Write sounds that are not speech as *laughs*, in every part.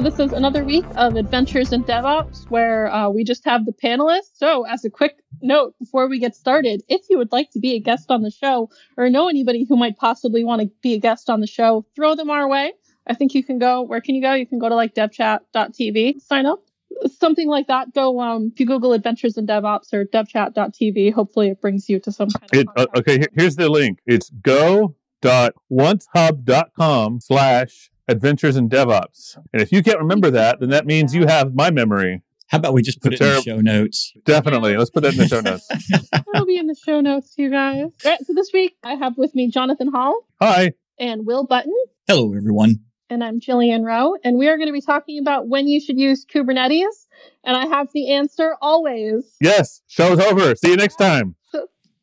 So this is another week of Adventures in DevOps, where uh, we just have the panelists. So, as a quick note before we get started, if you would like to be a guest on the show or know anybody who might possibly want to be a guest on the show, throw them our way. I think you can go. Where can you go? You can go to like devchat.tv, sign up, something like that. Go um, if you Google Adventures in DevOps or devchat.tv, hopefully it brings you to some kind of. It, uh, okay, here's the link. It's go.oncehub.com slash adventures in DevOps. And if you can't remember that, then that means you have my memory. How about we just put It's it a in the show notes? Definitely. Let's put that in the show notes. *laughs* It'll be in the show notes, you guys. All right, so this week I have with me Jonathan Hall Hi. and Will Button. Hello, everyone. And I'm Jillian Rowe, and we are going to be talking about when you should use Kubernetes. And I have the answer always. Yes, show's over. See you next time.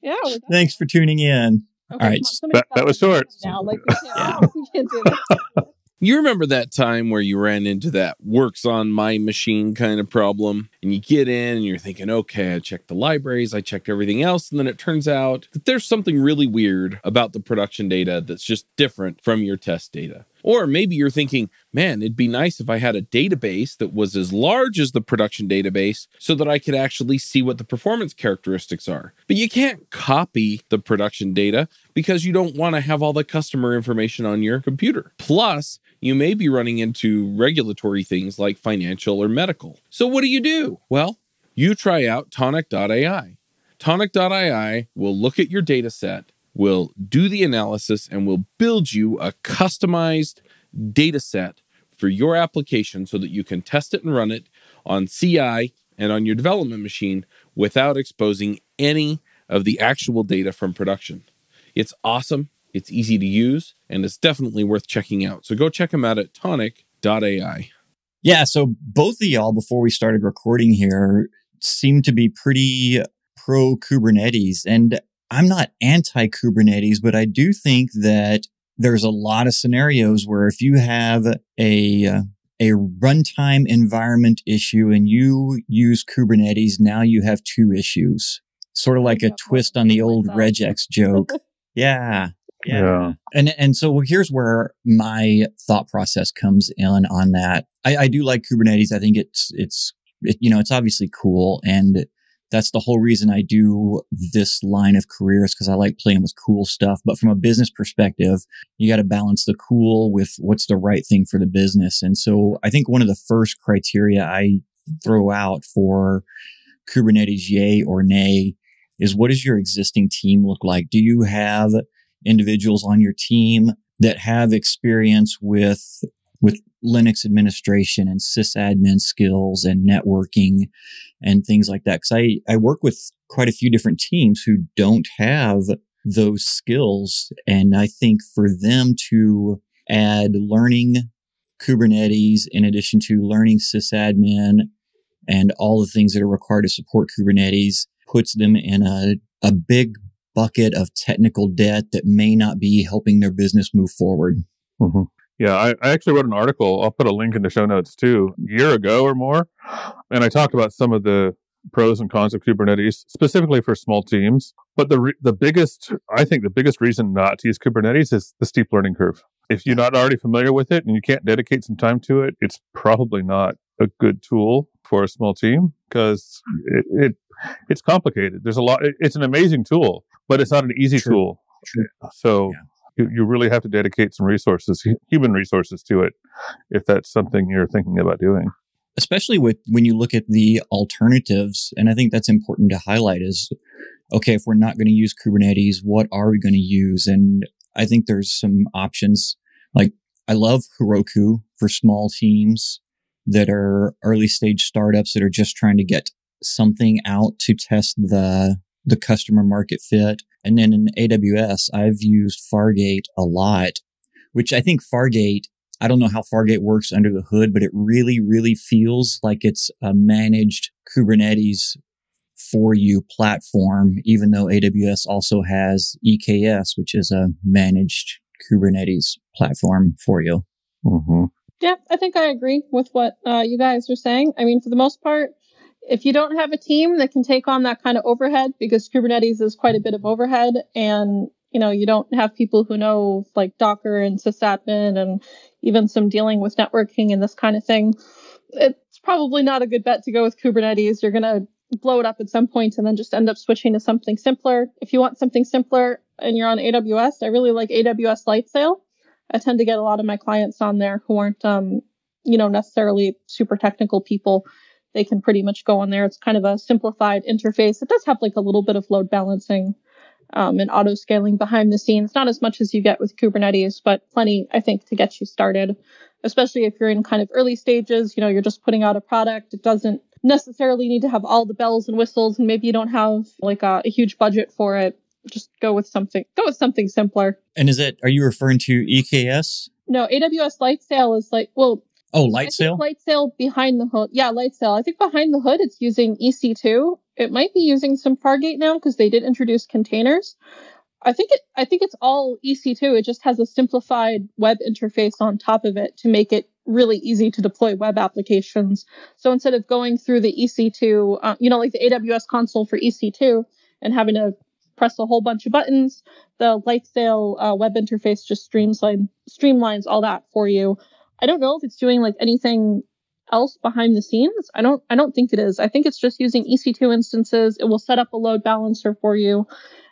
Yeah. Thanks for tuning in. Okay, All right. on, That- that was short. Now, like *laughs* we can't, Yeah. we can't do this. *laughs* You remember that time where you ran into that works on my machine kind of problem? And you get in and you're thinking, okay, I checked the libraries, I checked everything else. And then it turns out that there's something really weird about the production data that's just different from your test data. Or maybe you're thinking, man, it'd be nice if I had a database that was as large as the production database so that I could actually see what the performance characteristics are. But you can't copy the production data because you don't want to have all the customer information on your computer. Plus, you may be running into regulatory things like financial or medical. So, what do you do? Well, you try out tonic.ai. Tonic.ai will look at your data set, will do the analysis, and will build you a customized data set for your application so that you can test it and run it on CI and on your development machine without exposing any of the actual data from production. It's awesome, it's easy to use, and it's definitely worth checking out. So go check them out at tonic.ai. Yeah, so both of y'all, before we started recording here, seem to be pretty pro Kubernetes. And I'm not anti Kubernetes, but I do think that there's a lot of scenarios where if you have a uh, a runtime environment issue and you use Kubernetes, now you have two issues. Sort of like a twist on the old myself. regex joke. *laughs* Yeah. Yeah. And and so here's where my thought process comes in on that. I, I do like Kubernetes. I think it's it's it, you know it's obviously cool, and that's the whole reason I do this line of careers because I like playing with cool stuff. But from a business perspective, you got to balance the cool with what's the right thing for the business. And so I think one of the first criteria I throw out for Kubernetes yay or nay is what does your existing team look like? Do you have individuals on your team that have experience with with Linux administration and sysadmin skills and networking and things like that. Because I I work with quite a few different teams who don't have those skills, and I think for them to add learning Kubernetes in addition to learning sysadmin and all the things that are required to support Kubernetes puts them in a a big bucket of technical debt that may not be helping their business move forward. hmm Yeah, I, I actually wrote an article. I'll put a link in the show notes too, a year ago or more. And I talked about some of the pros and cons of Kubernetes, specifically for small teams. But the, re- the biggest, I think the biggest reason not to use Kubernetes is the steep learning curve. If you're not already familiar with it and you can't dedicate some time to it, it's probably not a good tool for a small team because it, it it's complicated. There's a lot. it- It's an amazing tool, but it's not an easy True. tool. True. So Yeah. You, you really have to dedicate some resources, human resources to it, if that's something you're thinking about doing. especially with when you look at the alternatives and i think that's important to highlight is okay if we're not going to use kubernetes what are we going to use and i think there's some options like i love heroku for small teams that are early stage startups that are just trying to get something out to test the the customer market fit and then in aws i've used fargate a lot which i think fargate I don't know how Fargate works under the hood, but it really, really feels like it's a managed Kubernetes for you platform, even though AWS also has EKS, which is a managed Kubernetes platform for you. hmm Yeah, I think I agree with what uh, you guys are saying. I mean, for the most part, if you don't have a team that can take on that kind of overhead, because Kubernetes is quite a bit of overhead, and you know, you don't have people who know like Docker and sysadmin and even some dealing with networking and this kind of thing, it's probably not a good bet to go with Kubernetes. You're going to blow it up at some point and then just end up switching to something simpler. If you want something simpler and you're on AWS, I really like AWS Lightsail. I tend to get a lot of my clients on there who aren't, um, you know, necessarily super technical people. They can pretty much go on there. It's kind of a simplified interface. It does have like a little bit of load balancing um, and auto scaling behind the scenes. Not as much as you get with Kubernetes, but plenty, I think, to get you started. Especially if you're in kind of early stages, you know, you're just putting out a product. It doesn't necessarily need to have all the bells and whistles, and maybe you don't have like a, a huge budget for it. Just go with something. Go with something simpler. And is it? Are you referring to EKS? No, AWS Lightsail is like well. Oh, Lightsail. Lightsail behind the hood. Yeah, Lightsail. I think behind the hood it's using EC2 it might be using some Fargate now because they did introduce containers. I think it I think it's all EC2. It just has a simplified web interface on top of it to make it really easy to deploy web applications. So instead of going through the EC2, uh, you know, like the AWS console for EC2 and having to press a whole bunch of buttons, the Lightsail uh, web interface just streamlines streamlines all that for you. I don't know if it's doing like anything else behind the scenes. I don't I don't think it is. I think it's just using EC2 instances. It will set up a load balancer for you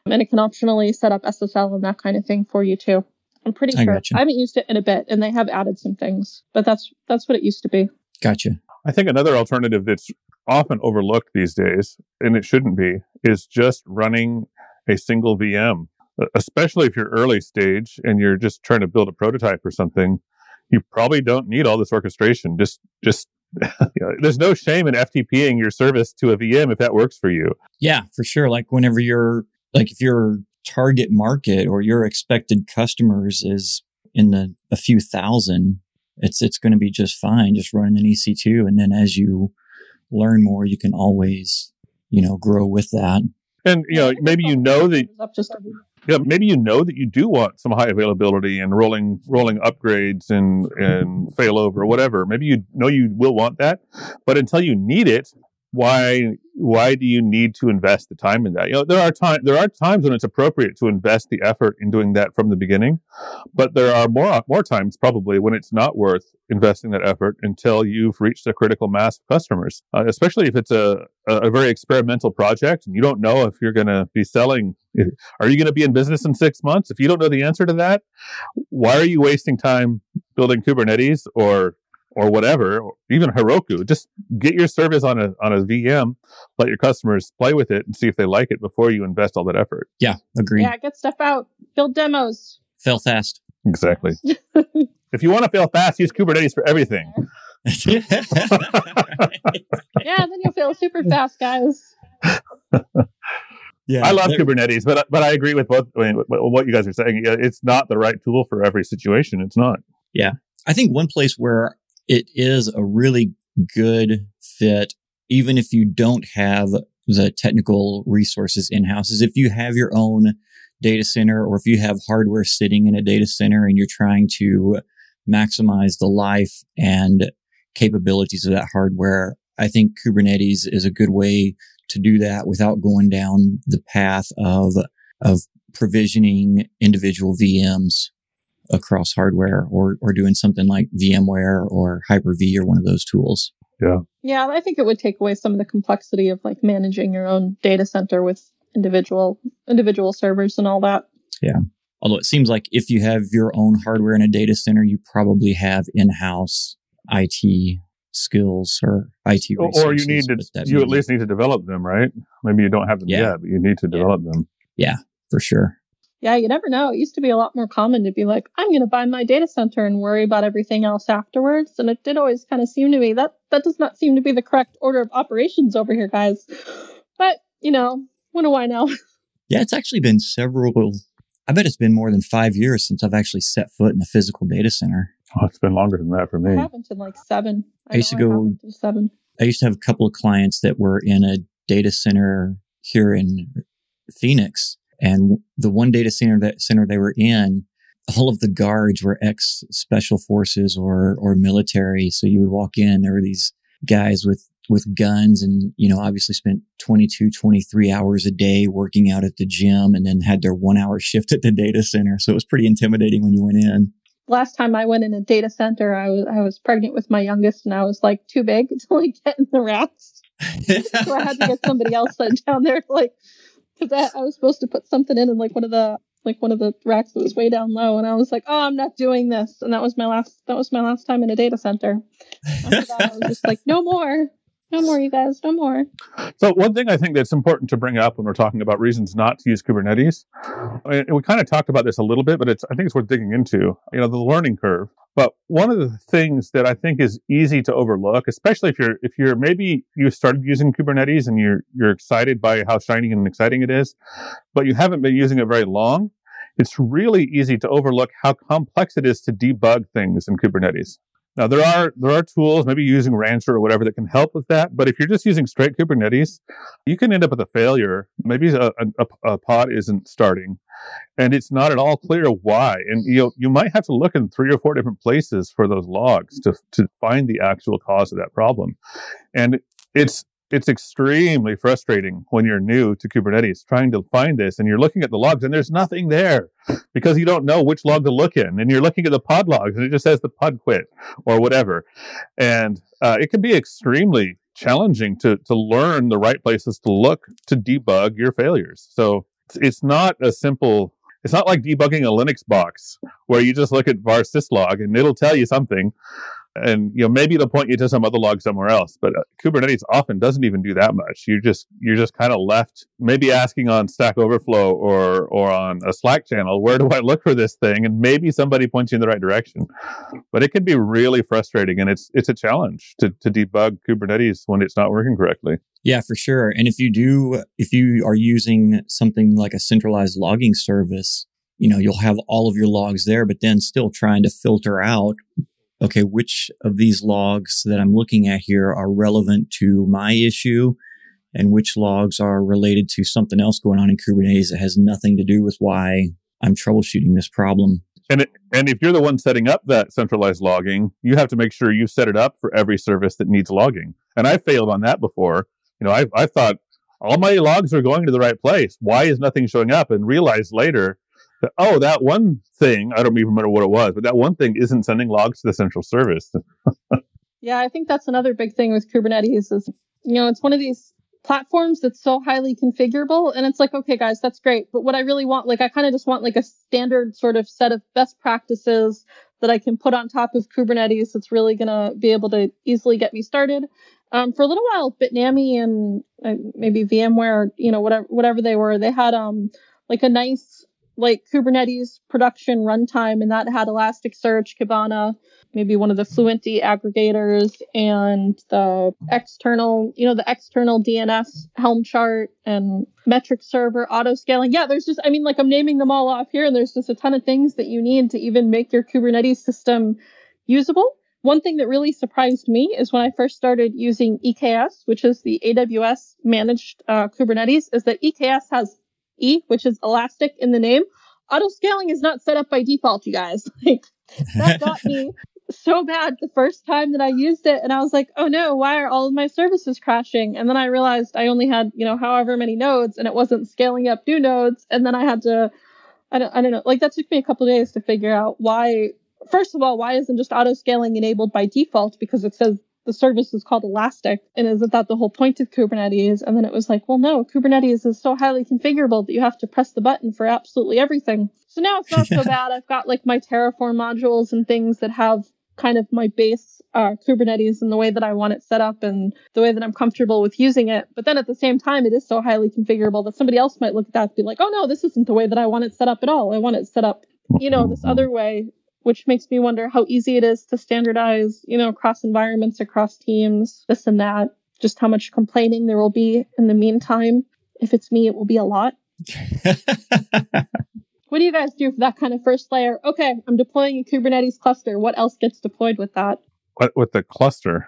um, and it can optionally set up SSL and that kind of thing for you too. I'm pretty I sure. gotcha. I haven't used it in a bit and they have added some things, but that's that's what it used to be. Gotcha. I think another alternative that's often overlooked these days, and it shouldn't be, is just running a single VM. Especially if you're early stage and you're just trying to build a prototype or something, you probably don't need all this orchestration. Just, just *laughs* you know, there's no shame in FTPing your service to a VM if that works for you. Yeah, for sure. Like whenever you're like if your target market or your expected customers is in the a few thousand, it's it's going to be just fine just running an EC2 and then as you learn more you can always, you know, grow with that. And you know, maybe you know that Up just yeah, maybe you know that you do want some high availability and rolling rolling upgrades and and failover or whatever. Maybe you know you will want that, but until you need it, why why do you need to invest the time in that? You know, there are time there are times when it's appropriate to invest the effort in doing that from the beginning, but there are more more times probably when it's not worth investing that effort until you've reached a critical mass of customers. Uh, especially if it's a a very experimental project and you don't know if you're going to be selling. *laughs* Are you going to be in business in six months? If you don't know the answer to that, why are you wasting time building Kubernetes or or whatever, or even Heroku. Just get your service on a on a VM, let your customers play with it and see if they like it before you invest all that effort. Yeah, agreed. Yeah, get stuff out. Build demos. Fail fast. Exactly. *laughs* if you want to fail fast, use Kubernetes for everything. *laughs* Yeah, then you'll fail super fast, guys. yeah. I love Kubernetes, but but I agree with both I mean, what- what you guys are saying. It's not the right tool for every situation. It's not. Yeah, I think one place where it is a really good fit, even if you don't have the technical resources in house, is if you have your own data center or if you have hardware sitting in a data center and you're trying to maximize the life and capabilities of that hardware. I think Kubernetes is a good way to do that without going down the path of, of provisioning individual VMs across hardware or, or doing something like VMware or Hyper-V or one of those tools. Yeah, Yeah. I think it would take away some of the complexity of like managing your own data center with individual individual servers and all that. Yeah. Although it seems like if you have your own hardware in a data center, you probably have in-house IT skills or IT Or, resources. or you need to that you may at least need to develop them, right? Maybe you don't have them Yeah. yet, but you need to Yeah. develop them. Yeah, for sure. Yeah, you never know. It used to be a lot more common to be like, I'm going to buy my data center and worry about everything else afterwards. And it did always kind of seem to me that that does not seem to be the correct order of operations over here, guys. But, you know, what do I know? *laughs* Yeah, it's actually been several. I bet it's been more than five years since I've actually set foot in a physical data center. Oh, it's been longer than that for I me. haven't in like seven. I used to go- haven't seven. I used to have a couple of clients that were in a data center here in Phoenix, and the one data center that center they were in, all of the guards were ex special forces or or military. So you would walk in, there were these guys with with guns and you know obviously spent 22 23 hours a day working out at the gym and then had their one hour *laughs* shift at the data center. So it was pretty intimidating when you went in. Last time i went in a data center i was i was pregnant with my youngest and i was like too big *laughs* to like get in the racks *laughs* so i had to get somebody else sent down there like *laughs* because I, I was supposed to put something in in like one of the like one of the racks that was way down low and I was like, oh, I'm not doing this. And that was my last, that was my last time in a data center. That, I was just like, no more, no more, you guys, no more. So one thing I think that's important to bring up when we're talking about reasons not to use Kubernetes, I mean, we kind of talked about this a little bit, but it's, I think it's worth digging into, you know, the learning curve. But one of the things that I think is easy to overlook, especially if you're, if you're maybe you started using Kubernetes and you're, you're excited by how shiny and exciting it is, but you haven't been using it very long, it's really easy to overlook how complex it is to debug things in Kubernetes. Now there are there are tools, maybe using Rancher or whatever, that can help with that. But if you're just using straight Kubernetes, you can end up with a failure. Maybe a, a, a pod isn't starting, and it's not at all clear why. And you you might have to look in three or four different places for those logs to to find the actual cause of that problem. And it's it's extremely frustrating when you're new to Kubernetes trying to find this and you're looking at the logs and there's nothing there because you don't know which log to look in and you're looking at the pod logs and it just says the pod quit or whatever. And uh, it can be extremely challenging to, to learn the right places to look to debug your failures. So it's, not a simple it's not like debugging a Linux box where you just look at var syslog and it'll tell you something and you know maybe they'll point you to some other log somewhere else but uh, kubernetes often doesn't even do that much. You're just you're just kind of left maybe asking on stack overflow or or on a slack channel where do i look for this thing? And maybe somebody points you in the right direction. But it can be really frustrating and it's it's a challenge to, to debug kubernetes when it's not working correctly. Yeah for sure. And if you do if you are using something like a centralized logging service you know you'll have all of your logs there but then still trying to filter out okay, which of these logs that I'm looking at here are relevant to my issue and which logs are related to something else going on in Kubernetes that has nothing to do with why I'm troubleshooting this problem. And it, and if you're the one setting up that centralized logging, you have to make sure you set it up for every service that needs logging. And I failed on that before. You know, I I thought all my logs are going to the right place. Why is nothing showing up? And realized later oh, that one thing, I don't even remember what it was, but that one thing isn't sending logs to the central service. *laughs* yeah, I think that's another big thing with Kubernetes is, you know, it's one of these platforms that's so highly configurable and it's like okay guys that's great but what i really want like i kind of just want like a standard sort of set of best practices that i can put on top of kubernetes that's really going to be able to easily get me started um, for a little while bitnami and uh, maybe vmware you know whatever whatever they were they had um like a nice like Kubernetes production runtime, and that had Elasticsearch, Kibana, maybe one of the Fluentd aggregators, and the external, you know, the external DNS Helm chart and metric server, auto scaling. Yeah, there's just, I mean, like I'm naming them all off here, and there's just a ton of things that you need to even make your Kubernetes system usable. One thing that really surprised me is when I first started using EKS, which is the AWS managed uh, Kubernetes, is that EKS has E, which is elastic in the name. Auto scaling is not set up by default, you guys. *laughs* Like that got me so bad the first time that I used it. And I was like, oh no, why are all of my services crashing? And then I realized I only had, you know, however many nodes and it wasn't scaling up new nodes. And then I had to, I don't, I don't know, like that took me a couple days to figure out why. First of all, why isn't just auto scaling enabled by default? Because it says the service is called Elastic. And isn't that the whole point of Kubernetes? And then it was like, well, no, Kubernetes is so highly configurable that you have to press the button for absolutely everything. So now it's not so *laughs* bad. I've got like my Terraform modules and things that have kind of my base uh, Kubernetes and the way that I want it set up and the way that I'm comfortable with using it. But then at the same time, it is so highly configurable that somebody else might look at that and be like, oh no, this isn't the way that I want it set up at all. I want it set up, you know, this other way which makes me wonder how easy it is to standardize, you know, across environments, across teams, this and that. Just how much complaining there will be in the meantime. If it's me, it will be a lot. *laughs* what do you guys do for that kind of first layer? Okay, I'm deploying a Kubernetes cluster. What else gets deployed with that? What with the cluster?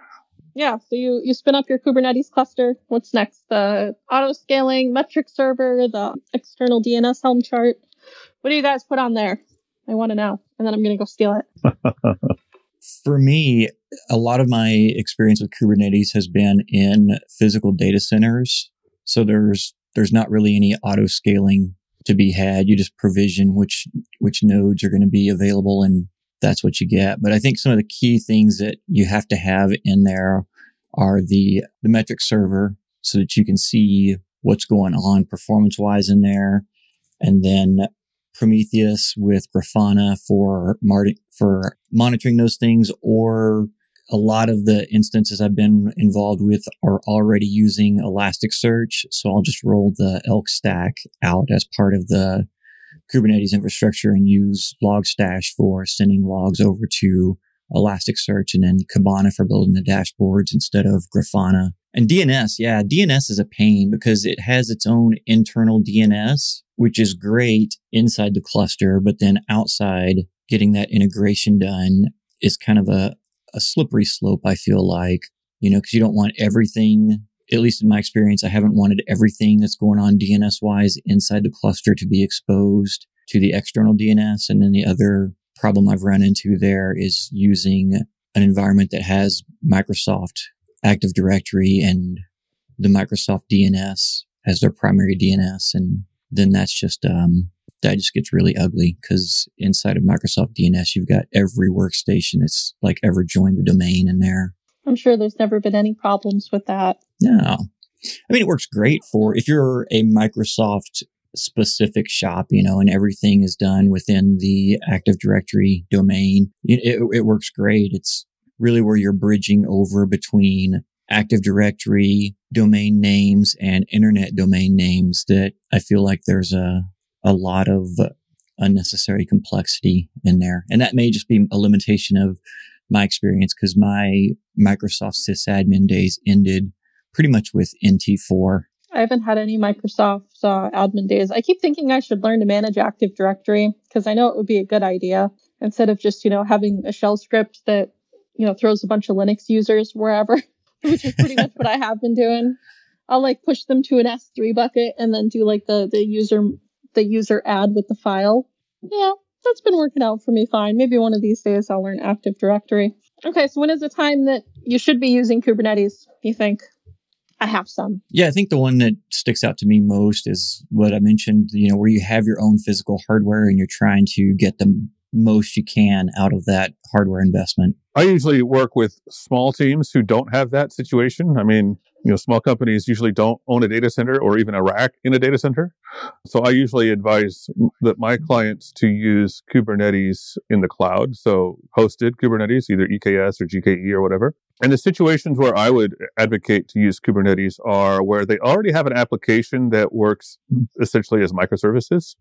Yeah, so you you spin up your Kubernetes cluster. What's next? The auto scaling metric server, the external DNS Helm chart. What do you guys put on there? I want to know. And then I'm going to go steal it. *laughs* For me, a lot of my experience with Kubernetes has been in physical data centers. So there's there's not really any auto scaling to be had. You just provision which which nodes are going to be available and that's what you get. But I think some of the key things that you have to have in there are the the metric server so that you can see what's going on performance wise in there. And then Prometheus with Grafana for for monitoring those things or a lot of the instances I've been involved with are already using Elasticsearch. So I'll just roll the Elk stack out as part of the Kubernetes infrastructure and use Logstash for sending logs over to Elasticsearch and then Kibana for building the dashboards instead of Grafana. And DNS, yeah, DNS is a pain because it has its own internal DNS, which is great inside the cluster, but then outside getting that integration done is kind of a, a slippery slope, I feel like, you know, because you don't want everything, at least in my experience, I haven't wanted everything that's going on DNS wise inside the cluster to be exposed to the external DNS. And then the other problem I've run into there is using an environment that has Microsoft Active Directory and the Microsoft DNS as their primary DNS. And then that's just, um, that just gets really ugly because inside of Microsoft DNS, you've got every workstation that's like ever joined the domain in there. I'm sure there's never been any problems with that. No. I mean, it works great for if you're a Microsoft specific shop, you know, and everything is done within the Active Directory domain. It, it, it works great. It's really where you're bridging over between Active Directory domain names and internet domain names that I feel like there's a, a lot of unnecessary complexity in there. And that may just be a limitation of my experience because my Microsoft sysadmin days ended pretty much with NT4. I haven't had any Microsoft uh, admin days. I keep thinking I should learn to manage Active Directory because I know it would be a good idea instead of just, you know, having a shell script that, you know, throws a bunch of Linux users wherever, *laughs* which is pretty much what I have been doing. I'll like push them to an S3 bucket and then do like the, the user, the user add with the file. Yeah, that's been working out for me fine. Maybe one of these days I'll learn Active Directory. Okay, so when is the time that you should be using Kubernetes, you think? I have some. Yeah, I think the one that sticks out to me most is what I mentioned, you know, where you have your own physical hardware and you're trying to get the most you can out of that hardware investment. I usually work with small teams who don't have that situation. I mean, you know, small companies usually don't own a data center or even a rack in a data center. So I usually advise that my clients to use Kubernetes in the cloud. So hosted Kubernetes, either EKS or GKE or whatever. And the situations where I would advocate to use Kubernetes are where they already have an application that works essentially as microservices,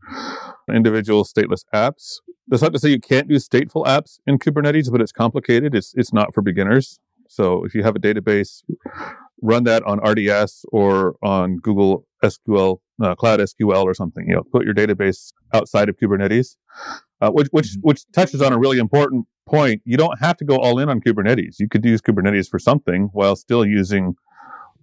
individual stateless apps. That's not to say you can't do stateful apps in Kubernetes, but it's complicated. It's, it's not for beginners. So if you have a database, run that on RDS or on Google SQL, uh, Cloud SQL or something. You know, put your database outside of Kubernetes, uh, which which mm-hmm. which touches on a really important point. You don't have to go all in on Kubernetes. You could use Kubernetes for something while still using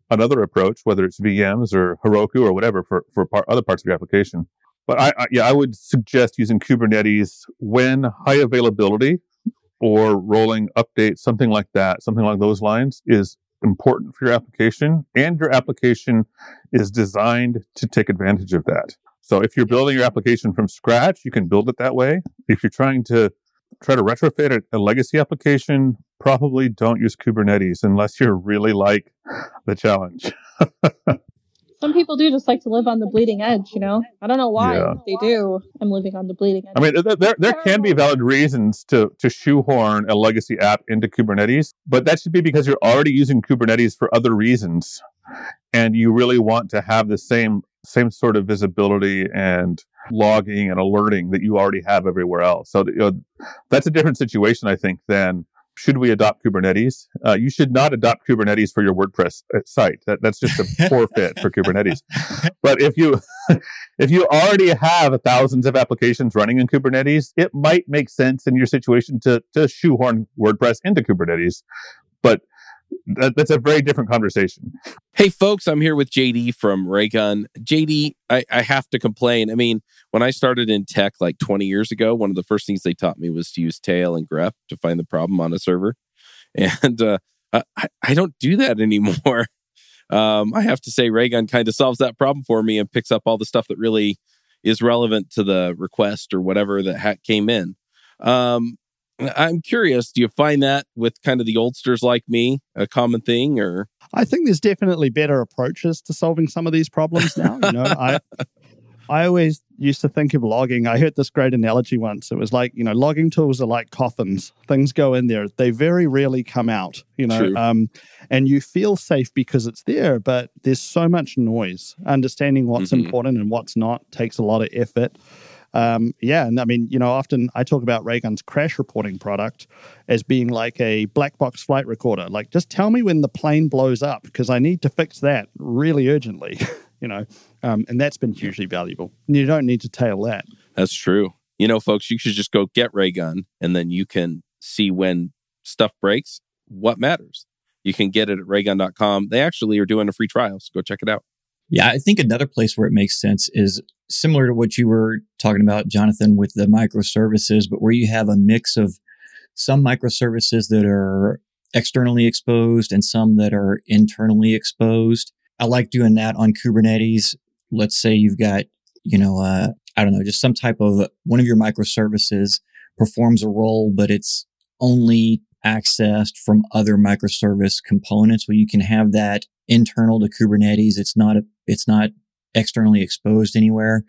another approach, whether it's VMs or Heroku or whatever for for par- other parts of your application. But I, I yeah, I would suggest using Kubernetes when high availability or rolling updates, something like that, something along those lines is important for your application and your application is designed to take advantage of that. So if you're building your application from scratch, you can build it that way. If you're trying to try to retrofit a, a legacy application, probably don't use Kubernetes unless you're really like the challenge. *laughs* Some people do just like to live on the bleeding edge, you know? I don't know why yeah. they do. I'm living on the bleeding edge. I mean, there, there can be valid reasons to, to shoehorn a legacy app into Kubernetes, but that should be because you're already using Kubernetes for other reasons. And you really want to have the same, same sort of visibility and logging and alerting that you already have everywhere else. So you know, that's a different situation, I think, than should we adopt Kubernetes? Uh, you should not adopt Kubernetes for your WordPress uh, site. That, that's just a poor fit for Kubernetes. *laughs* But if you *laughs* if you already have thousands of applications running in Kubernetes, it might make sense in your situation to to shoehorn WordPress into Kubernetes. But that, that's a very different conversation. Hey, folks, I'm here with JD from Raygun. JD, I, I have to complain. I mean, when I started in tech like 20 years ago, one of the first things they taught me was to use tail and grep to find the problem on a server. *laughs* And uh, I, I don't do that anymore. *laughs* Um, I have to say, Raygun kind of solves that problem for me and picks up all the stuff that really is relevant to the request or whatever that hat came in. Um, I'm curious, do you find that with kind of the oldsters like me a common thing or I think there's definitely better approaches to solving some of these problems now. You know, I I always used to think of logging. I heard this great analogy once. It was like, you know, logging tools are like coffins. Things go in there. They very rarely come out, you know. Um, and you feel safe because it's there, but there's so much noise. Understanding what's mm-hmm. important and what's not takes a lot of effort. Um, yeah, and I mean, you know, often I talk about Raygun's crash reporting product as being like a black box flight recorder. Like, just tell me when the plane blows up because I need to fix that really urgently. *laughs* you know, um, and that's been hugely valuable. And you don't need to tail that. That's true. You know, folks, you should just go get Raygun, and then you can see when stuff breaks. What matters? You can get it at raygun.com. They actually are doing a free trial, so go check it out. Yeah, I think another place where it makes sense is similar to what you were talking about, Jonathan, with the microservices, but where you have a mix of some microservices that are externally exposed and some that are internally exposed. I like doing that on Kubernetes. Let's say you've got, you know, uh, I don't know, just some type of one of your microservices performs a role, but it's only accessed from other microservice components. Well, you can have that internal to Kubernetes. It's not a, it's not externally exposed anywhere.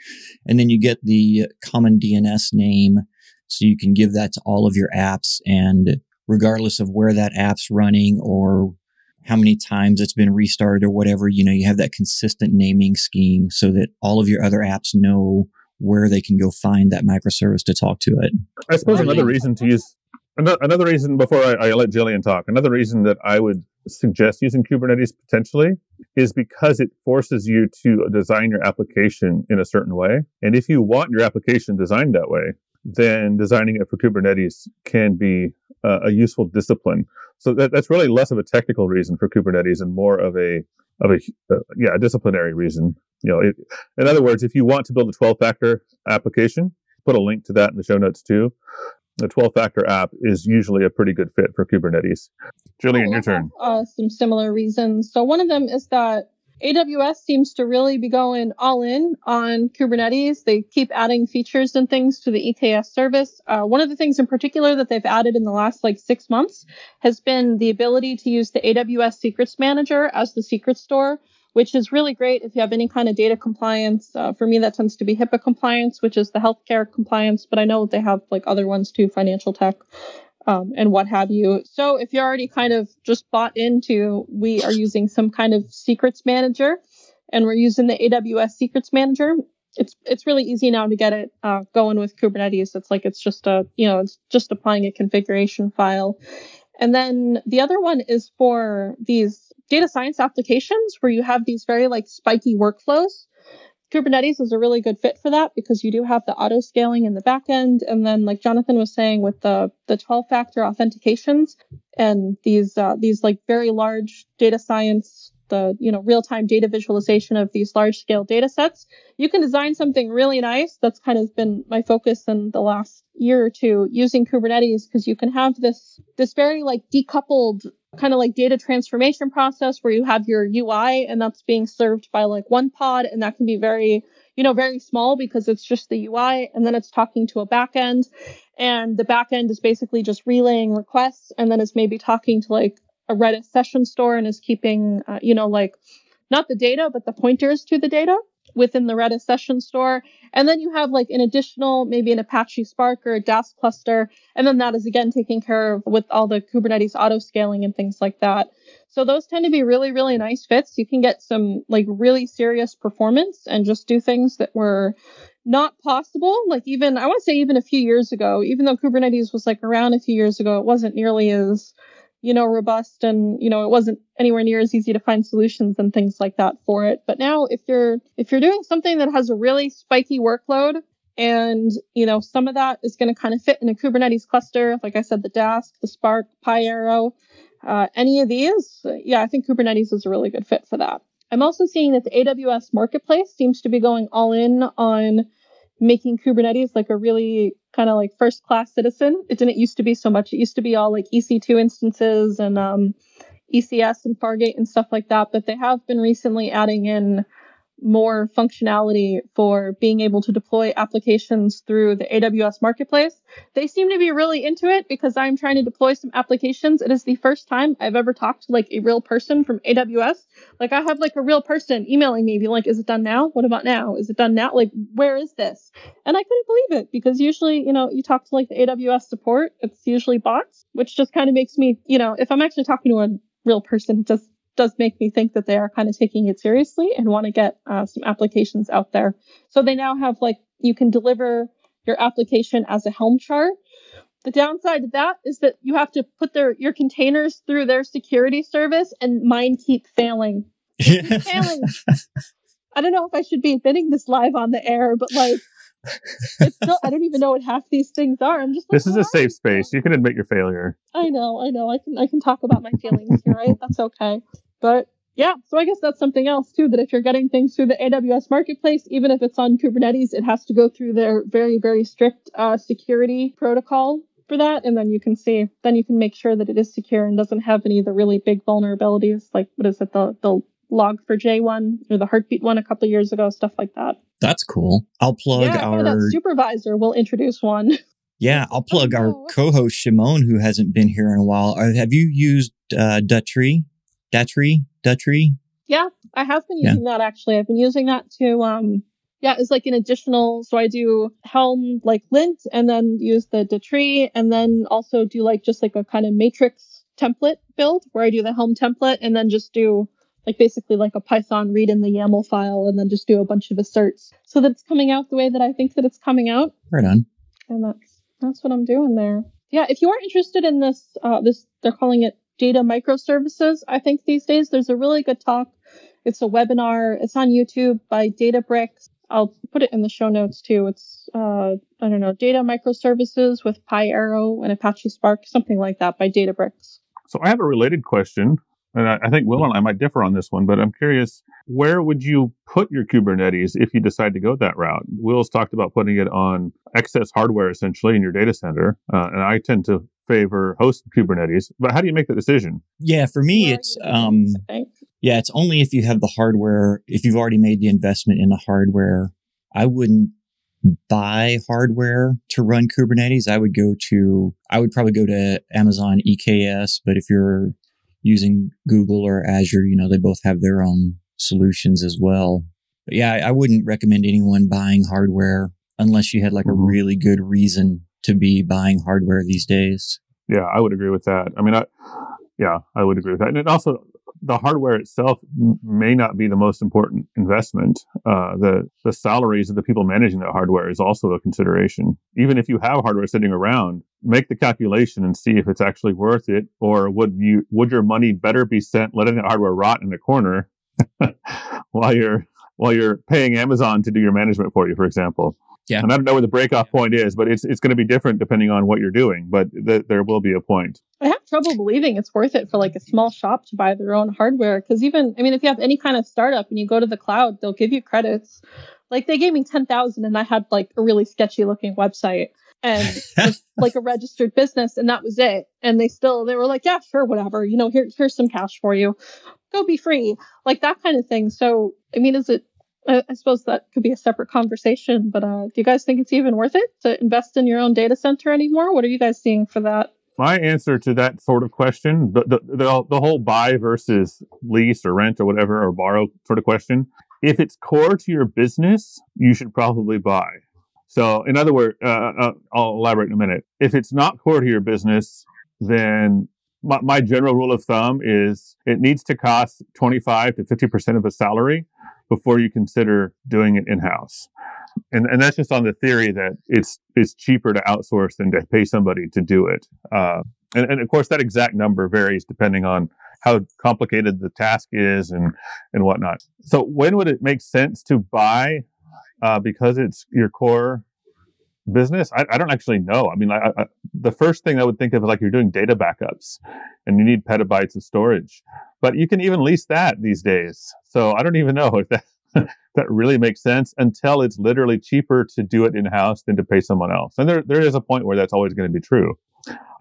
And then you get the common DNS name. So you can give that to all of your apps and regardless of where that app's running or how many times it's been restarted or whatever, you know, you have that consistent naming scheme so that all of your other apps know where they can go find that microservice to talk to it. I suppose another reason to use another reason before I, I, let Jillian talk, another reason that I would suggest using Kubernetes potentially is because it forces you to design your application in a certain way. And if you want your application designed that way, then designing it for Kubernetes can be uh, a useful discipline. So that, that's really less of a technical reason for Kubernetes and more of a of a uh, yeah a disciplinary reason. You know, it, in other words, if you want to build a 12 factor application, put a link to that in the show notes too the 12 factor app is usually a pretty good fit for Kubernetes. Jillian, your turn. Uh, some similar reasons. So, one of them is that AWS seems to really be going all in on Kubernetes. They keep adding features and things to the EKS service. Uh, one of the things in particular that they've added in the last like six months has been the ability to use the AWS Secrets Manager as the secret store which is really great if you have any kind of data compliance. Uh, for me, that tends to be HIPAA compliance, which is the healthcare compliance, but I know they have like other ones too, financial tech. Um, and what have you. So if you're already kind of just bought into, we are using some kind of secrets manager and we're using the AWS secrets manager. It's, it's really easy now to get it uh, going with Kubernetes. It's like it's just a, you know, it's just applying a configuration file. And then the other one is for these data science applications where you have these very like spiky workflows. Kubernetes is a really good fit for that because you do have the auto scaling in the back end. And then like Jonathan was saying with the, the 12 factor authentications and these, uh, these like very large data science the you know real-time data visualization of these large-scale data sets you can design something really nice that's kind of been my focus in the last year or two using kubernetes because you can have this this very like decoupled kind of like data transformation process where you have your ui and that's being served by like one pod and that can be very you know very small because it's just the ui and then it's talking to a backend and the backend is basically just relaying requests and then it's maybe talking to like a Redis session store and is keeping, uh, you know, like not the data, but the pointers to the data within the Redis session store. And then you have like an additional, maybe an Apache Spark or a Dask cluster. And then that is again taken care of with all the Kubernetes auto scaling and things like that. So those tend to be really, really nice fits. You can get some like really serious performance and just do things that were not possible. Like even, I want to say even a few years ago, even though Kubernetes was like around a few years ago, it wasn't nearly as you know, robust and, you know, it wasn't anywhere near as easy to find solutions and things like that for it. But now if you're, if you're doing something that has a really spiky workload and, you know, some of that is going to kind of fit in a Kubernetes cluster, like I said, the Dask, the Spark, PyArrow, uh, any of these, yeah, I think Kubernetes is a really good fit for that. I'm also seeing that the AWS marketplace seems to be going all in on making Kubernetes like a really kind of like first class citizen. It didn't used to be so much. It used to be all like EC2 instances and um, ECS and Fargate and stuff like that. But they have been recently adding in more functionality for being able to deploy applications through the AWS marketplace. They seem to be really into it because I'm trying to deploy some applications. It is the first time I've ever talked to like a real person from AWS. Like I have like a real person emailing me being like, is it done now? What about now? Is it done now? Like, where is this? And I couldn't believe it because usually, you know, you talk to like the AWS support, it's usually bots, which just kind of makes me, you know, if I'm actually talking to a real person, it just does make me think that they are kind of taking it seriously and want to get uh, some applications out there. So they now have like you can deliver your application as a Helm chart. The downside to that is that you have to put their your containers through their security service, and mine keep failing. Keep failing. I don't know if I should be admitting this live on the air, but like it's still, I don't even know what half these things are. I'm just. Like, this is a safe space. You can admit your failure. I know, I know. I can, I can talk about my feelings here, right? That's okay. But yeah, so I guess that's something else too. That if you're getting things through the AWS marketplace, even if it's on Kubernetes, it has to go through their very, very strict uh, security protocol for that, and then you can see, then you can make sure that it is secure and doesn't have any of the really big vulnerabilities, like what is it, the the log4j one or the heartbeat one a couple years ago, stuff like that. That's cool. I'll plug yeah, our supervisor. will introduce one. *laughs* Yeah, I'll plug oh, no. our co-host Shimon, who hasn't been here in a while. Uh, have you used uh? Datree? Datree? Yeah, I have been using yeah. that actually. I've been using that to um yeah, it's like an additional. So I do Helm like lint, and then use the Datree, and then also do like just like a kind of matrix template build where I do the Helm template, and then just do like basically like a Python read in the YAML file and then just do a bunch of asserts so that it's coming out the way that I think that it's coming out. Right on. And that's that's what I'm doing there. Yeah, if you are interested in this, uh, this they're calling it data microservices. I think these days there's a really good talk. It's a webinar. It's on YouTube by Databricks. I'll put it in the show notes too. It's uh, I don't know, data microservices with PyArrow and Apache Spark, something like that by Databricks. So I have a related question and I, I think Will and I might differ on this one, but I'm curious, where would you put your Kubernetes if you decide to go that route? Will's talked about putting it on excess hardware essentially in your data center, uh, and I tend to favor hosted Kubernetes. But how do you make the decision? Yeah, for me, it's um, yeah, it's only if you have the hardware. If you've already made the investment in the hardware, I wouldn't buy hardware to run Kubernetes. I would go to, I would probably go to Amazon EKS. But if you're using Google or Azure. You know, they both have their own solutions as well. But yeah, I, I wouldn't recommend anyone buying hardware unless you had like a mm-hmm. really good reason to be buying hardware these days. Yeah, I would agree with that. I mean, I, yeah, I would agree with that. And it also, the hardware itself may not be the most important investment. Uh, the the salaries of the people managing that hardware is also a consideration. Even if you have hardware sitting around, make the calculation and see if it's actually worth it, or would you would your money better be spent letting the hardware rot in the corner *laughs* while you're while you're paying Amazon to do your management for you, for example. Yeah. And I don't know where the breakoff point is, but it's it's going to be different depending on what you're doing. But th- there will be a point. I have trouble believing it's worth it for like a small shop to buy their own hardware because even I mean, if you have any kind of startup and you go to the cloud, they'll give you credits. Like they gave me ten thousand, and I had like a really sketchy looking website and *laughs* like a registered business, and that was it. And they still they were like, yeah, sure, whatever. You know, here here's some cash for you. Go be free, like that kind of thing. So I mean, is it I, I suppose that could be a separate conversation, but uh, do you guys think it's even worth it to invest in your own data center anymore? What are you guys seeing for that? My answer to that sort of question, the, the, the, the whole buy versus lease or rent or whatever, or borrow sort of question, if it's core to your business, you should probably buy. So, in other words, uh, uh, I'll elaborate in a minute. If it's not core to your business, then my, my, general rule of thumb is it needs to cost 25 to 50% of a salary before you consider doing it in house. And, and that's just on the theory that it's, it's cheaper to outsource than to pay somebody to do it. Uh, and, and of course, that exact number varies depending on how complicated the task is and, and whatnot. So when would it make sense to buy, uh, because it's your core business, I, I don't actually know. I mean, I, I, the first thing I would think of is like you're doing data backups and you need petabytes of storage, but you can even lease that these days. So I don't even know *laughs* if that, that really makes sense until it's literally cheaper to do it in house than to pay someone else. And there, there is a point where that's always going to be true.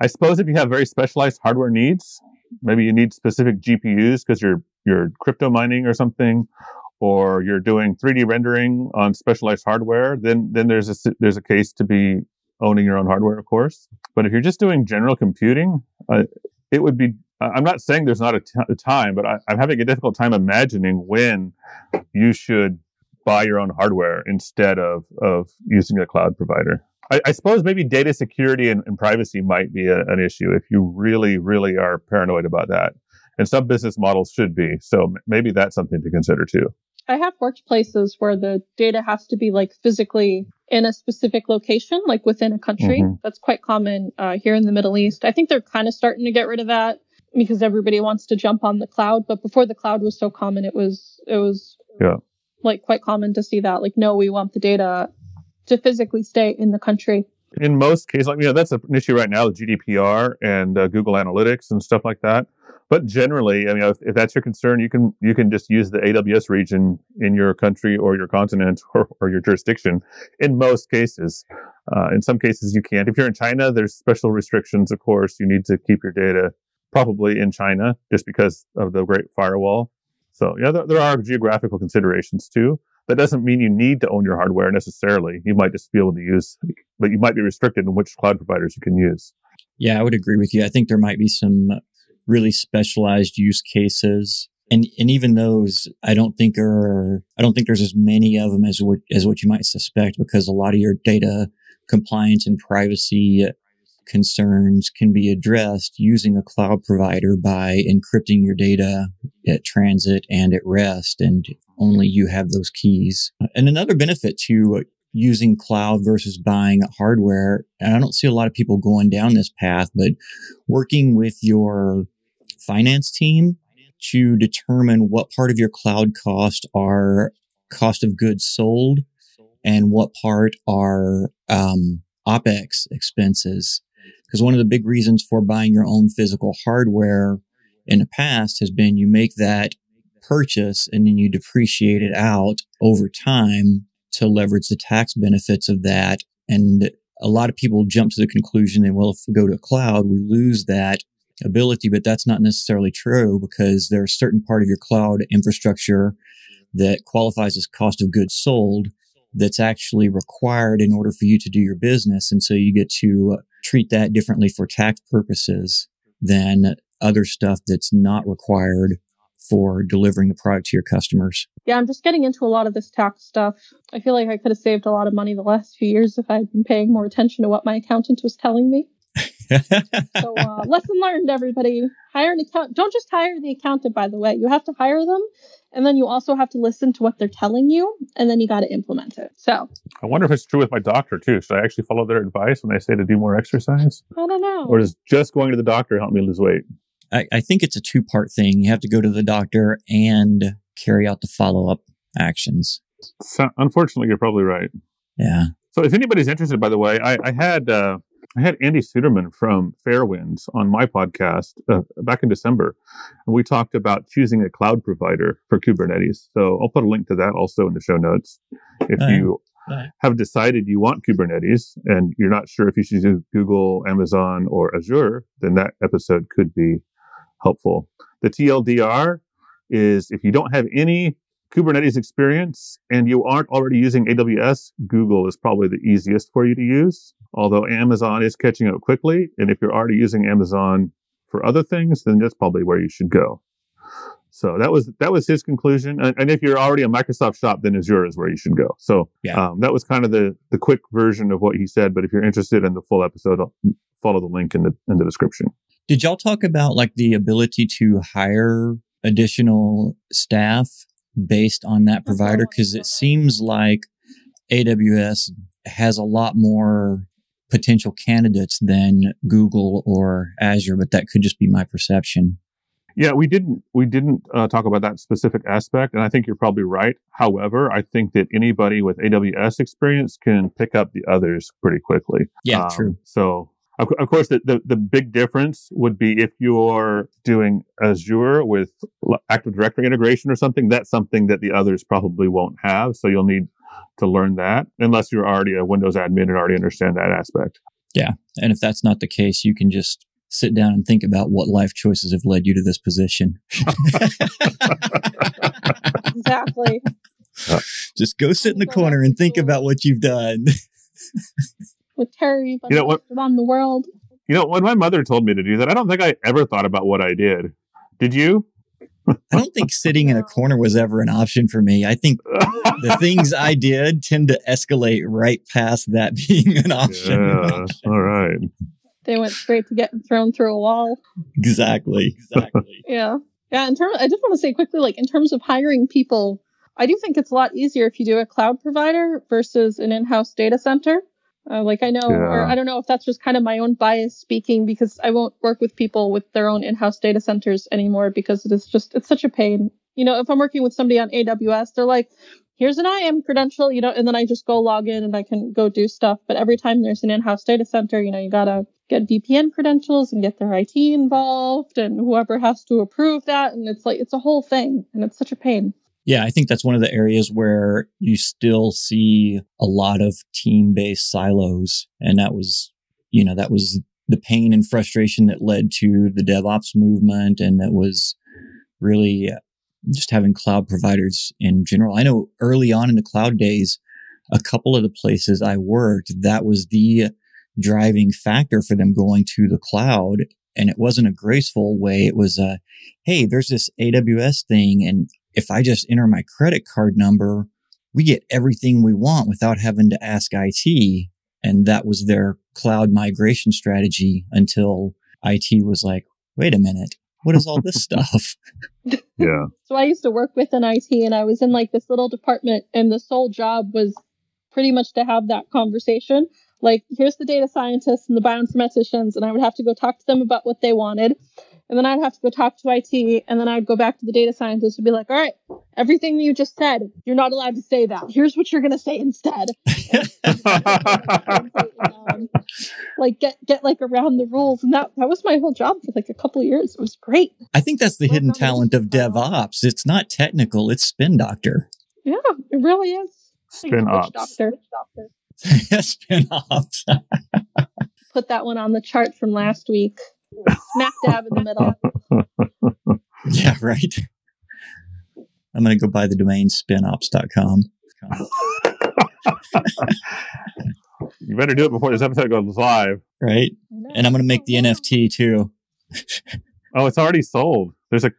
I suppose if you have very specialized hardware needs, maybe you need specific GPUs because you're, you're crypto mining or something, or you're doing 3D rendering on specialized hardware, then then there's a there's a case to be owning your own hardware, of course. But if you're just doing general computing, uh, it would be. I'm not saying there's not a, t- a time, but I, I'm having a difficult time imagining when you should buy your own hardware instead of of using a cloud provider. I, I suppose maybe data security and, and privacy might be a, an issue if you really, really are paranoid about that. And some business models should be. So maybe that's something to consider too. I have worked places where the data has to be like physically in a specific location, like within a country. Mm-hmm. That's quite common uh, here in the Middle East. I think they're kind of starting to get rid of that because everybody wants to jump on the cloud. But before the cloud was so common, it was it was yeah. like quite common to see that. Like, no, we want the data to physically stay in the country. In most cases, like you know, that's an issue right now, the GDPR and uh, Google Analytics and stuff like that. But generally, I mean, if, if, that's your concern, you can you can just use the AWS region in your country or your continent *laughs* or, or your jurisdiction. In most cases, uh, in some cases you can't. If you're in China, there's special restrictions. Of course, you need to keep your data probably in China just because of the Great Firewall. So yeah, there, there are geographical considerations too. That doesn't mean you need to own your hardware necessarily. You might just be able to use, but you might be restricted in which cloud providers you can use. Yeah, I would agree with you. I think there might be some really specialized use cases. And, and even those, I don't think are, I don't think there's as many of them as what, as what you might suspect because a lot of your data compliance and privacy concerns can be addressed using a cloud provider by encrypting your data at transit and at rest. And only you have those keys. And another benefit to using cloud versus buying hardware, and I don't see a lot of people going down this path, but working with your finance team to determine what part of your cloud cost are cost of goods sold and what part are um, OPEX expenses. Because one of the big reasons for buying your own physical hardware in the past has been you make that purchase and then you depreciate it out over time to leverage the tax benefits of that. And a lot of people jump to the conclusion that, well, if we go to a cloud, we lose that ability, but that's not necessarily true because there's a certain part of your cloud infrastructure that qualifies as cost of goods sold that's actually required in order for you to do your business. And so you get to treat that differently for tax purposes than other stuff that's not required for delivering the product to your customers. Yeah, I'm just getting into a lot of this tax stuff. I feel like I could have saved a lot of money the last few years if I'd been paying more attention to what my accountant was telling me. So, uh, lesson learned, everybody. Hire an account. Don't just hire the accountant, by the way. You have to hire them, and then you also have to listen to what they're telling you, and then you got to implement it. So, I wonder if it's true with my doctor too. Should I actually follow their advice when they say to do more exercise? I don't know. Or does just going to the doctor help me lose weight? I, I think it's a two part thing. You have to go to the doctor and carry out the follow up actions. So, unfortunately, you're probably right. Yeah. So, if anybody's interested, by the way, I, I had uh, I had Andy Suderman from Fairwinds on my podcast uh, back in December, and we talked about choosing a cloud provider for Kubernetes. So I'll put a link to that also in the show notes. If you have decided you want Kubernetes and you're not sure if you should use Google, Amazon, or Azure, then that episode could be helpful. The TLDR is if you don't have any Kubernetes experience and you aren't already using AWS, Google is probably the easiest for you to use. Although Amazon is catching up quickly. And if you're already using Amazon for other things, then that's probably where you should go. So that was that was his conclusion. And, and if you're already a Microsoft shop, then Azure is where you should go. So yeah. um, that was kind of the the quick version of what he said. But if you're interested in the full episode, I'll follow the link in the in the description. Did y'all talk about like the ability to hire additional staff based on that provider? Because it seems like AWS has a lot more potential candidates than Google or Azure, but that could just be my perception. Yeah, we didn't we didn't uh, talk about that specific aspect, and I think you're probably right. However, I think that anybody with AWS experience can pick up the others pretty quickly. Yeah, Um, true. So, of, of course, the, the the big difference would be if you're doing Azure with Active Directory integration or something. That's something that the others probably won't have. So you'll need to learn that unless you're already a Windows admin and already understand that aspect. Yeah. And if that's not the case, you can just sit down and think about what life choices have led you to this position. *laughs* Exactly. Uh, just go sit in the corner and think about what you've done. *laughs* With Terry, but You know what- on the world. You know, when my mother told me to do that, I don't think I ever thought about what I did. Did you? I don't think sitting in a corner was ever an option for me. I think the *laughs* things I did tend to escalate right past that *laughs* being an option. yeah. All right. They went straight to getting thrown through a wall. Exactly. Exactly. *laughs* Yeah. Yeah. In terms, I just want to say quickly, like in terms of hiring people, I do think it's a lot easier if you do a cloud provider versus an in-house data center. Uh, like I know, or I don't know if that's just kind of my own bias speaking because I won't work with people with their own in-house data centers anymore because it is just it's such a pain. You know, if I'm working with somebody on AWS, they're like, "Here's an IAM credential," you know, and then I just go log in and I can go do stuff. But every time there's an in-house data center, you know, you gotta get VPN credentials and get their IT involved and whoever has to approve that. And it's like, it's a whole thing and it's such a pain. Yeah, I think that's one of the areas where you still see a lot of team based silos. And that was, you know, that was the pain and frustration that led to the DevOps movement. And that was really uh, just having cloud providers in general. I know early on in the cloud days, a couple of the places I worked, that was the driving factor for them going to the cloud. And it wasn't a graceful way. It was a, hey, there's this AWS thing. And if I just enter my credit card number, we get everything we want without having to ask IT. And that was their cloud migration strategy until IT was like, wait a minute, what is all this *laughs* stuff? *laughs* Yeah. So I used to work with an IT and I was in like this little department and the sole job was pretty much to have that conversation. Like, here's the data scientists and the bioinformaticians, and I would have to go talk to them about what they wanted. And then I'd have to go talk to IT, and then I'd go back to the data scientists and be like, all right, everything you just said, you're not allowed to say that. Here's what you're going to say instead. um, *laughs* *laughs* like get get like around the rules and that that was my whole job for like a couple of years it was great I think that's the Well, hidden talent of DevOps. It's not technical, it's spin doctor. yeah it really is Spin Witch ops. doctor spin *laughs* ops. put that one on the chart from last week smack dab in the middle *laughs* yeah, right. I'm going to go buy the domain spinops.com. You better do it before this episode goes live. Right. And I'm going to make the NFT too. *laughs* Oh, it's already sold. There's a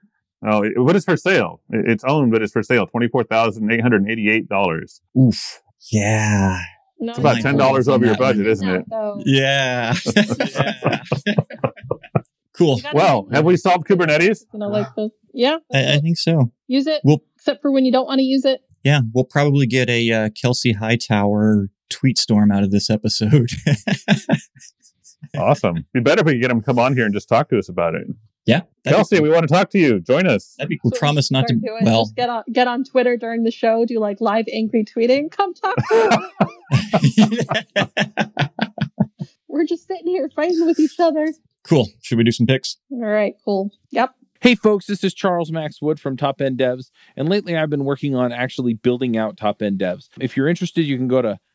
oh, it, what is for sale? It- it's owned, but it's for sale. Twenty four thousand eight hundred eighty eight dollars. Oof. Yeah. No, It's about ten dollars over your budget, isn't it? Though. Yeah. yeah. *laughs* *laughs* cool. Well, have we solved Kubernetes? you know like the yeah I, I think so. use it Well, except for when you don't want to use it yeah, we'll probably get a uh, Kelsey Hightower tweet storm out of this episode. *laughs* Awesome. Be better if we get him to come on here and just talk to us about it. Yeah. that'd be Kelsey, cool. we want to talk to you. Join us. That'd be cool. So Promise not to. start doing- Well, just get on get on twitter during the show do like live angry tweeting come talk to me *laughs* *laughs* we're just sitting here fighting with each other cool. Should we do some picks? all right cool yep Hey folks, this is Charles Max Wood from Top End Devs, and lately I've been working on actually building out Top End Devs. If you're interested, you can go to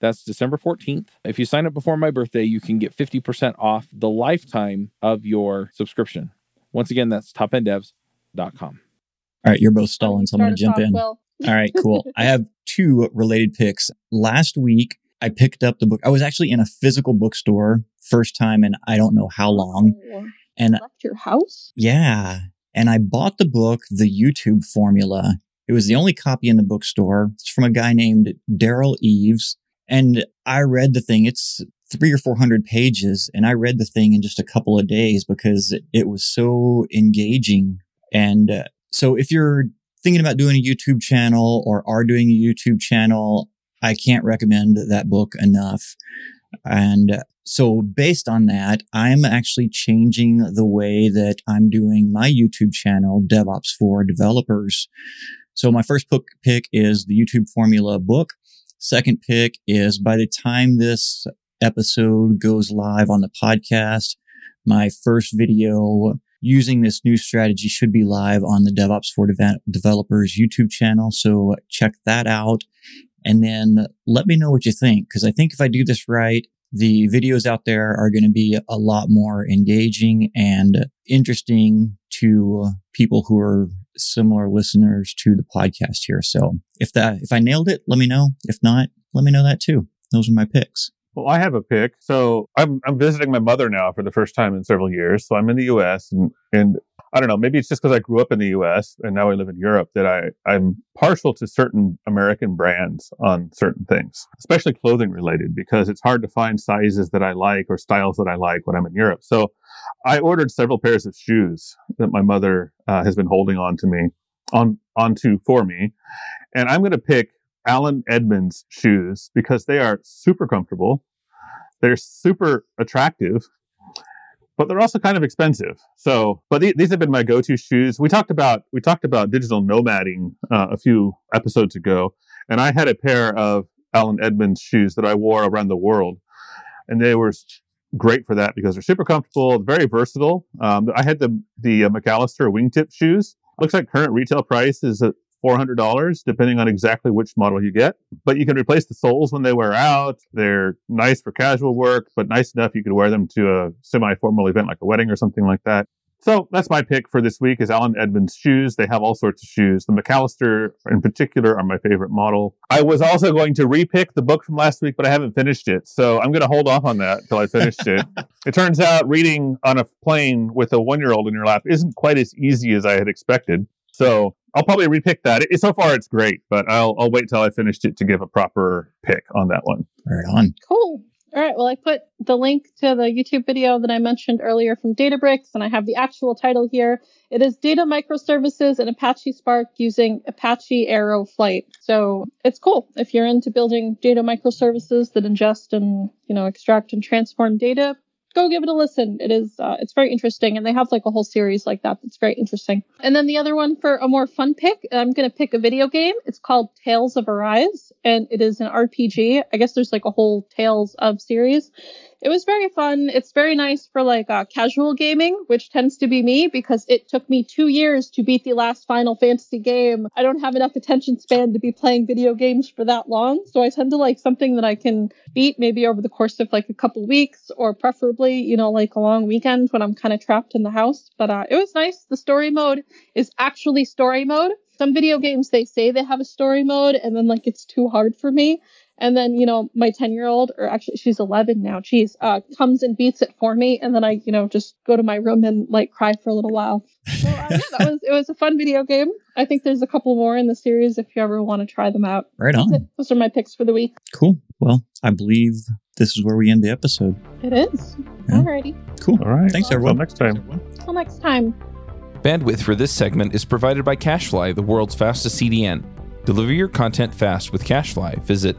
That's December 14th. If you sign up before my birthday, you can get 50% off the lifetime of your subscription. Once again, that's topenddevs.com. All right, you're both stalling, so I'm going to jump in. Will. *laughs* All right, cool. I have two related picks. Last week, I picked up the book. I was actually in a physical bookstore, first time in I don't know how long. Oh, And left your house? yeah, and I bought the book, The YouTube Formula. It was the only copy in the bookstore. It's from a guy named Darrel Eves. And I read the thing. It's three or 400 pages. And I read the thing in just a couple of days because it was so engaging. And uh, so if you're thinking about doing a YouTube channel or are doing a YouTube channel, I can't recommend that book enough. And uh, so based on that, I'm actually changing the way that I'm doing my YouTube channel, DevOps for Developers. So my first book pick is the YouTube Formula book. Second pick is by the time this episode goes live on the podcast, my first video using this new strategy should be live on the DevOps for Deve- Developers YouTube channel. So check that out and then let me know what you think. Cause I think if I do this right, the videos out there are going to be a lot more engaging and interesting to uh, people who are similar listeners to the podcast here. So if that, if I nailed it, let me know. If not, let me know that too. Those are my picks. Well, I have a pick. So I'm I'm visiting my mother now for the first time in several years. So I'm in the U.S. and and I don't know. Maybe it's just because I grew up in the U.S. and now I live in Europe that I I'm partial to certain American brands on certain things, especially clothing related, because it's hard to find sizes that I like or styles that I like when I'm in Europe. So I ordered several pairs of shoes that my mother uh, has been holding on to me on onto for me, and I'm going to pick Allen Edmonds shoes because they are super comfortable. They're super attractive, but they're also kind of expensive. So, but the- these have been my go-to shoes. We talked about we talked about digital nomading uh, a few episodes ago, and I had a pair of Allen Edmonds shoes that I wore around the world, and they were great for that because they're super comfortable, very versatile. Um, I had the the uh, McAllister wingtip shoes. Looks like current retail price is at four hundred dollars, depending on exactly which model you get. But you can replace the soles when they wear out. They're nice for casual work, but nice enough you could wear them to a semi-formal event like a wedding or something like that. So that's my pick for this week is Allen Edmonds shoes. They have all sorts of shoes. The McAllister in particular are my favorite model. I was also going to repick the book from last week, but I haven't finished it. So I'm going to hold off on that until I finished it. *laughs* It turns out reading on a plane with a one-year-old in your lap isn't quite as easy as I had expected. So I'll probably repick that. It, so far, it's great, but I'll I'll wait till I finished it to give a proper pick on that one. Right on. Cool. All right. Well, I put the link to the YouTube video that I mentioned earlier from Databricks, and I have the actual title here. It is Data Microservices and Apache Spark using Apache Arrow Flight. So it's cool if you're into building data microservices that ingest and you know extract and transform data. Go give it a listen. It is uh, it's very interesting, and they have like a whole series like that that's very interesting. And then the other one for a more fun pick, I'm gonna pick a video game. It's called Tales of Arise, and it is an RPG. I guess there's like a whole Tales of series. It was very fun. It's very nice for like uh, casual gaming, which tends to be me because it took me two years to beat the last Final Fantasy game. I don't have enough attention span to be playing video games for that long, so I tend to like something that I can beat maybe over the course of like a couple weeks, or preferably, you know, like a long weekend when I'm kind of trapped in the house. But uh, it was nice. The story mode is actually story mode. Some video games they say they have a story mode, and then like it's too hard for me. And then, you know, my 10 year old, or actually she's 11 now, geez, uh, comes and beats it for me. And then I, you know, just go to my room and like cry for a little while. So, uh, yeah, that was, it was a fun video game. I think there's a couple more in the series if you ever want to try them out. Right on. Those are my picks for the week. Cool. Well, I believe this is where we end the episode. It is. Yeah. Alrighty. Cool. All right. Thanks, Until everyone. next time. Till next time. Bandwidth for this segment is provided by CacheFly, the world's fastest CDN. Deliver your content fast with CacheFly. Visit